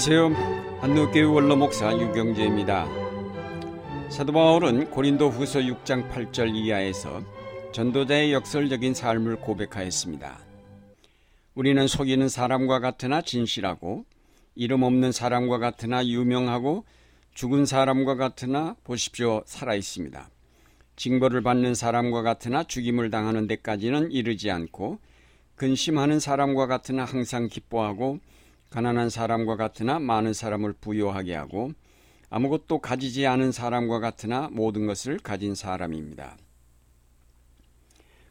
안녕하세요. 한국교회 원로 목사 유경재입니다. 사도 바울은 고린도 후서 6장 8절 이하에서 전도자의 역설적인 삶을 고백하였습니다. 우리는 속이는 사람과 같으나 진실하고 이름 없는 사람과 같으나 유명하고 죽은 사람과 같으나 보십시오 살아 있습니다. 징벌을 받는 사람과 같으나 죽임을 당하는 데까지는 이르지 않고 근심하는 사람과 같으나 항상 기뻐하고 가난한 사람과 같으나 많은 사람을 부요하게 하고 아무것도 가지지 않은 사람과 같으나 모든 것을 가진 사람입니다.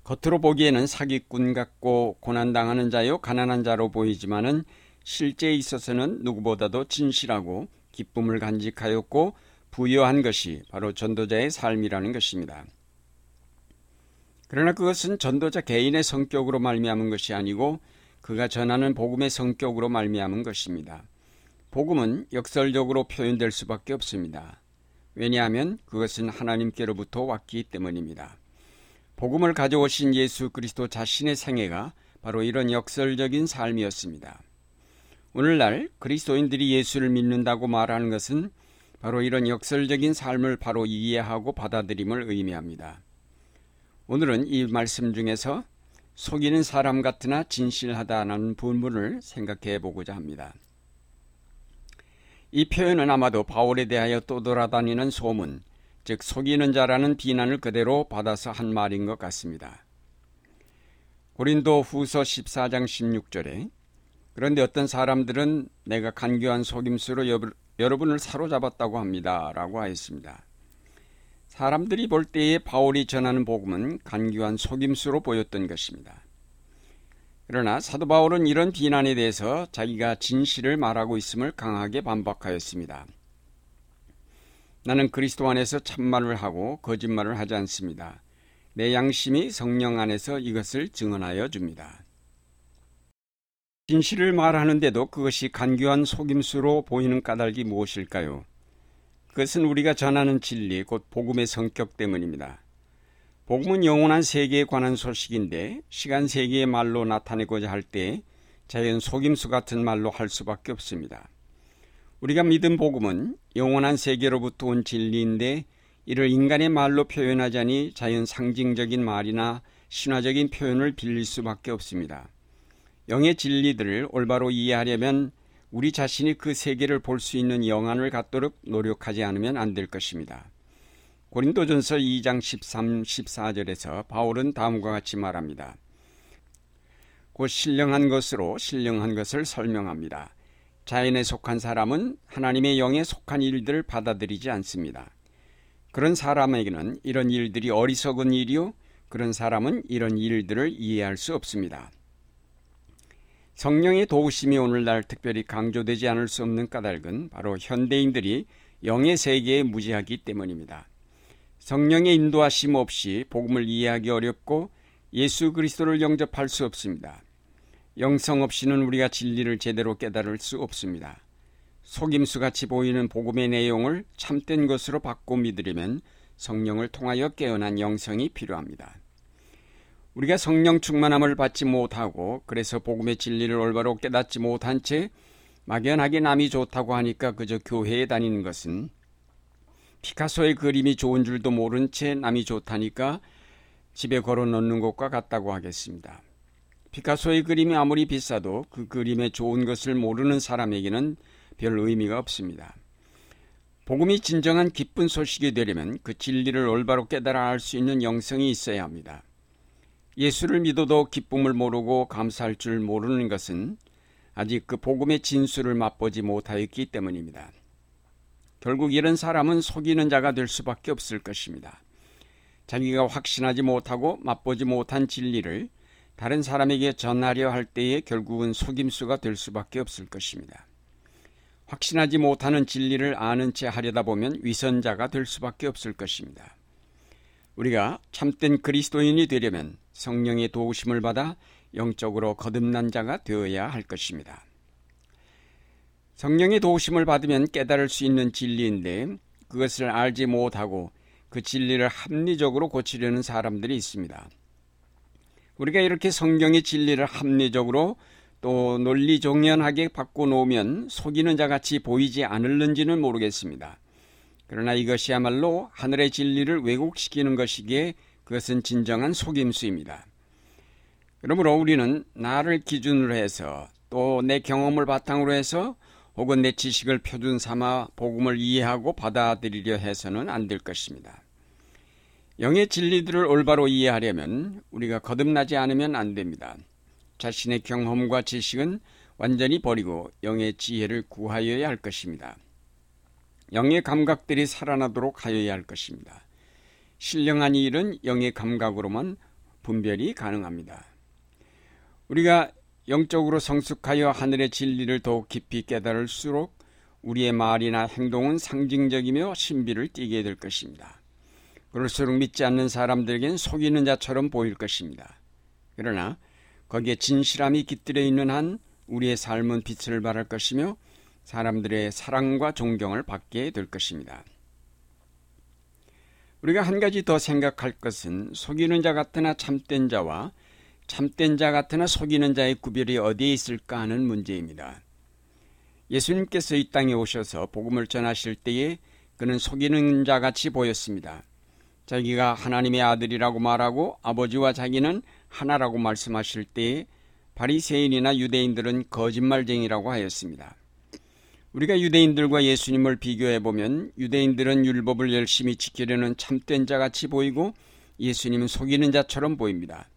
겉으로 보기에는 사기꾼 같고 고난당하는 자요 가난한 자로 보이지만은 실제에 있어서는 누구보다도 진실하고 기쁨을 간직하였고 부여한 것이 바로 전도자의 삶이라는 것입니다. 그러나 그것은 전도자 개인의 성격으로 말미암은 것이 아니고 그가 전하는 복음의 성격으로 말미암은 것입니다. 복음은 역설적으로 표현될 수밖에 없습니다. 왜냐하면 그것은 하나님께로부터 왔기 때문입니다. 복음을 가져오신 예수 그리스도 자신의 생애가 바로 이런 역설적인 삶이었습니다. 오늘날 그리스도인들이 예수를 믿는다고 말하는 것은 바로 이런 역설적인 삶을 바로 이해하고 받아들임을 의미합니다. 오늘은 이 말씀 중에서 속이는 사람 같으나 진실하다는 부분을 생각해 보고자 합니다. 이 표현은 아마도 바울에 대하여 떠돌아다니는 소문, 즉 속이는 자라는 비난을 그대로 받아서 한 말인 것 같습니다. 고린도 후서 14장 16절에 그런데 어떤 사람들은 내가 간교한 속임수로 여러분을 사로잡았다고 합니다. 라고 하였습니다. 사람들이 볼 때에 바울이 전하는 복음은 간교한 속임수로 보였던 것입니다. 그러나 사도 바울은 이런 비난에 대해서 자기가 진실을 말하고 있음을 강하게 반박하였습니다. 나는 그리스도 안에서 참말을 하고 거짓말을 하지 않습니다. 내 양심이 성령 안에서 이것을 증언하여 줍니다. 진실을 말하는데도 그것이 간교한 속임수로 보이는 까닭이 무엇일까요? 그것은 우리가 전하는 진리, 곧 복음의 성격 때문입니다. 복음은 영원한 세계에 관한 소식인데 시간 세계의 말로 나타내고자 할 때 자연 속임수 같은 말로 할 수밖에 없습니다. 우리가 믿은 복음은 영원한 세계로부터 온 진리인데 이를 인간의 말로 표현하자니 자연 상징적인 말이나 신화적인 표현을 빌릴 수밖에 없습니다. 영의 진리들을 올바로 이해하려면 우리 자신이 그 세계를 볼 수 있는 영안을 갖도록 노력하지 않으면 안 될 것입니다. 고린도전서 2장 13, 14절에서 바울은 다음과 같이 말합니다. 곧 신령한 것으로 신령한 것을 설명합니다. 자연에 속한 사람은 하나님의 영에 속한 일들을 받아들이지 않습니다. 그런 사람에게는 이런 일들이 어리석은 일이요, 그런 사람은 이런 일들을 이해할 수 없습니다. 성령의 도우심이 오늘날 특별히 강조되지 않을 수 없는 까닭은 바로 현대인들이 영의 세계에 무지하기 때문입니다. 성령의 인도하심 없이 복음을 이해하기 어렵고 예수 그리스도를 영접할 수 없습니다. 영성 없이는 우리가 진리를 제대로 깨달을 수 없습니다. 속임수 같이 보이는 복음의 내용을 참된 것으로 바꿔 믿으려면 성령을 통하여 깨어난 영성이 필요합니다. 우리가 성령 충만함을 받지 못하고 그래서 복음의 진리를 올바로 깨닫지 못한 채 막연하게 남이 좋다고 하니까 그저 교회에 다니는 것은 피카소의 그림이 좋은 줄도 모른 채 남이 좋다니까 집에 걸어 놓는 것과 같다고 하겠습니다. 피카소의 그림이 아무리 비싸도 그 그림의 좋은 것을 모르는 사람에게는 별 의미가 없습니다. 복음이 진정한 기쁜 소식이 되려면 그 진리를 올바로 깨달아 알 수 있는 영성이 있어야 합니다. 예수를 믿어도 기쁨을 모르고 감사할 줄 모르는 것은 아직 그 복음의 진수를 맛보지 못하였기 때문입니다. 결국 이런 사람은 속이는 자가 될 수밖에 없을 것입니다. 자기가 확신하지 못하고 맛보지 못한 진리를 다른 사람에게 전하려 할 때에 결국은 속임수가 될 수밖에 없을 것입니다. 확신하지 못하는 진리를 아는 채 하려다 보면 위선자가 될 수밖에 없을 것입니다. 우리가 참된 그리스도인이 되려면 성령의 도우심을 받아 영적으로 거듭난 자가 되어야 할 것입니다. 성령의 도우심을 받으면 깨달을 수 있는 진리인데 그것을 알지 못하고 그 진리를 합리적으로 고치려는 사람들이 있습니다. 우리가 이렇게 성경의 진리를 합리적으로 또 논리종연하게 바꿔놓으면 속이는 자같이 보이지 않을는지는 모르겠습니다. 그러나 이것이야말로 하늘의 진리를 왜곡시키는 것이기에 그것은 진정한 속임수입니다. 그러므로 우리는 나를 기준으로 해서 또 내 경험을 바탕으로 해서 혹은 내 지식을 표준 삼아 복음을 이해하고 받아들이려 해서는 안 될 것입니다. 영의 진리들을 올바로 이해하려면 우리가 거듭나지 않으면 안 됩니다. 자신의 경험과 지식은 완전히 버리고 영의 지혜를 구하여야 할 것입니다. 영의 감각들이 살아나도록 하여야 할 것입니다. 신령한 일은 영의 감각으로만 분별이 가능합니다. 우리가 영적으로 성숙하여 하늘의 진리를 더욱 깊이 깨달을수록 우리의 말이나 행동은 상징적이며 신비를 띠게 될 것입니다. 그럴수록 믿지 않는 사람들에겐 속이는 자처럼 보일 것입니다. 그러나 거기에 진실함이 깃들여 있는 한 우리의 삶은 빛을 발할 것이며 사람들의 사랑과 존경을 받게 될 것입니다. 우리가 한 가지 더 생각할 것은 속이는 자 같으나 참된 자와 참된 자 같으나 속이는 자의 구별이 어디에 있을까 하는 문제입니다. 예수님께서 이 땅에 오셔서 복음을 전하실 때에 그는 속이는 자 같이 보였습니다. 자기가 하나님의 아들이라고 말하고 아버지와 자기는 하나라고 말씀하실 때에 바리새인이나 유대인들은 거짓말쟁이라고 하였습니다. 우리가 유대인들과 예수님을 비교해 보면 유대인들은 율법을 열심히 지키려는 참된 자 같이 보이고 예수님은 속이는 자처럼 보입니다.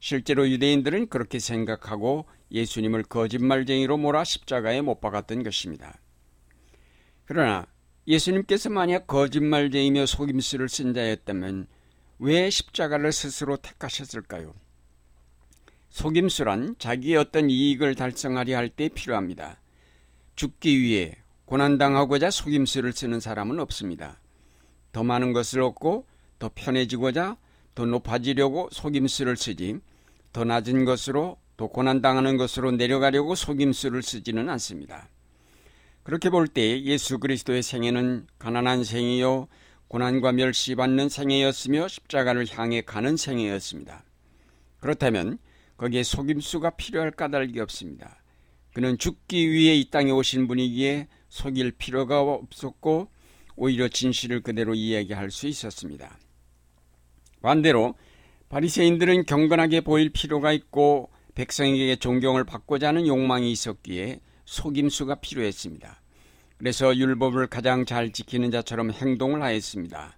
실제로 유대인들은 그렇게 생각하고 예수님을 거짓말쟁이로 몰아 십자가에 못 박았던 것입니다. 그러나 예수님께서 만약 거짓말쟁이며 속임수를 쓴 자였다면 왜 십자가를 스스로 택하셨을까요? 속임수란 자기의 어떤 이익을 달성하려 할 때 필요합니다. 죽기 위해 고난당하고자 속임수를 쓰는 사람은 없습니다. 더 많은 것을 얻고 더 편해지고자 더 높아지려고 속임수를 쓰지 더 낮은 것으로 더 고난당하는 것으로 내려가려고 속임수를 쓰지는 않습니다. 그렇게 볼 때 예수 그리스도의 생애는 가난한 생이요 고난과 멸시받는 생애였으며 십자가를 향해 가는 생애였습니다. 그렇다면 거기에 속임수가 필요할 까닭이 없습니다. 그는 죽기 위해 이 땅에 오신 분이기에 속일 필요가 없었고 오히려 진실을 그대로 이야기할 수 있었습니다. 반대로 바리새인들은 경건하게 보일 필요가 있고 백성에게 존경을 받고자 하는 욕망이 있었기에 속임수가 필요했습니다. 그래서 율법을 가장 잘 지키는 자처럼 행동을 하였습니다.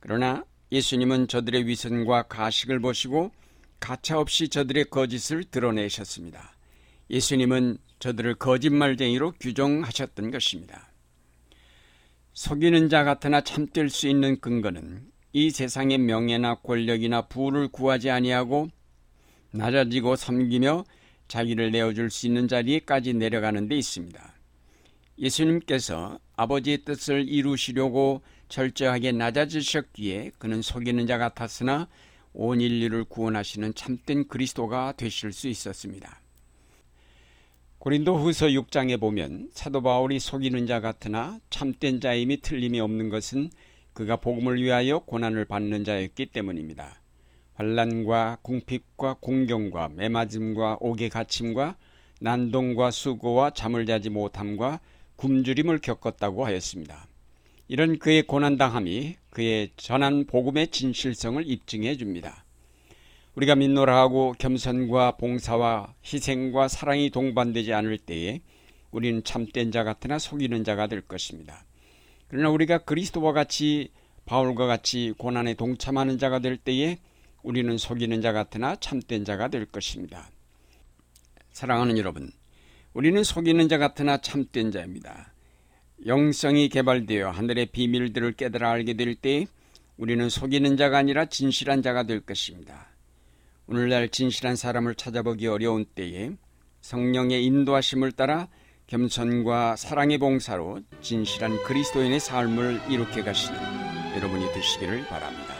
그러나 예수님은 저들의 위선과 가식을 보시고 가차없이 저들의 거짓을 드러내셨습니다. 예수님은 저들을 거짓말쟁이로 규정하셨던 것입니다. 속이는 자 같으나 참될 수 있는 근거는 이 세상의 명예나 권력이나 부를 구하지 아니하고 낮아지고 섬기며 자기를 내어줄 수 있는 자리에까지 내려가는 데 있습니다. 예수님께서 아버지의 뜻을 이루시려고 철저하게 낮아지셨기에 그는 속이는 자 같았으나 온 인류를 구원하시는 참된 그리스도가 되실 수 있었습니다. 고린도 후서 6장에 보면 사도 바울이 속이는 자 같으나 참된 자임이 틀림이 없는 것은 그가 복음을 위하여 고난을 받는 자였기 때문입니다. 환란과 궁핍과 공경과 매맞음과 옥의 갇힘과 난동과 수고와 잠을 자지 못함과 굶주림을 겪었다고 하였습니다. 이런 그의 고난당함이 그의 전한 복음의 진실성을 입증해 줍니다. 우리가 믿노라 하고 겸손과 봉사와 희생과 사랑이 동반되지 않을 때에 우리는 참된 자 같으나 속이는 자가 될 것입니다. 그러나 우리가 그리스도와 같이 바울과 같이 고난에 동참하는 자가 될 때에 우리는 속이는 자 같으나 참된 자가 될 것입니다. 사랑하는 여러분, 우리는 속이는 자 같으나 참된 자입니다. 영성이 개발되어 하늘의 비밀들을 깨달아 알게 될 때 우리는 속이는 자가 아니라 진실한 자가 될 것입니다. 오늘날 진실한 사람을 찾아보기 어려운 때에 성령의 인도하심을 따라 겸손과 사랑의 봉사로 진실한 그리스도인의 삶을 이룩해 가시는 여러분이 되시기를 바랍니다.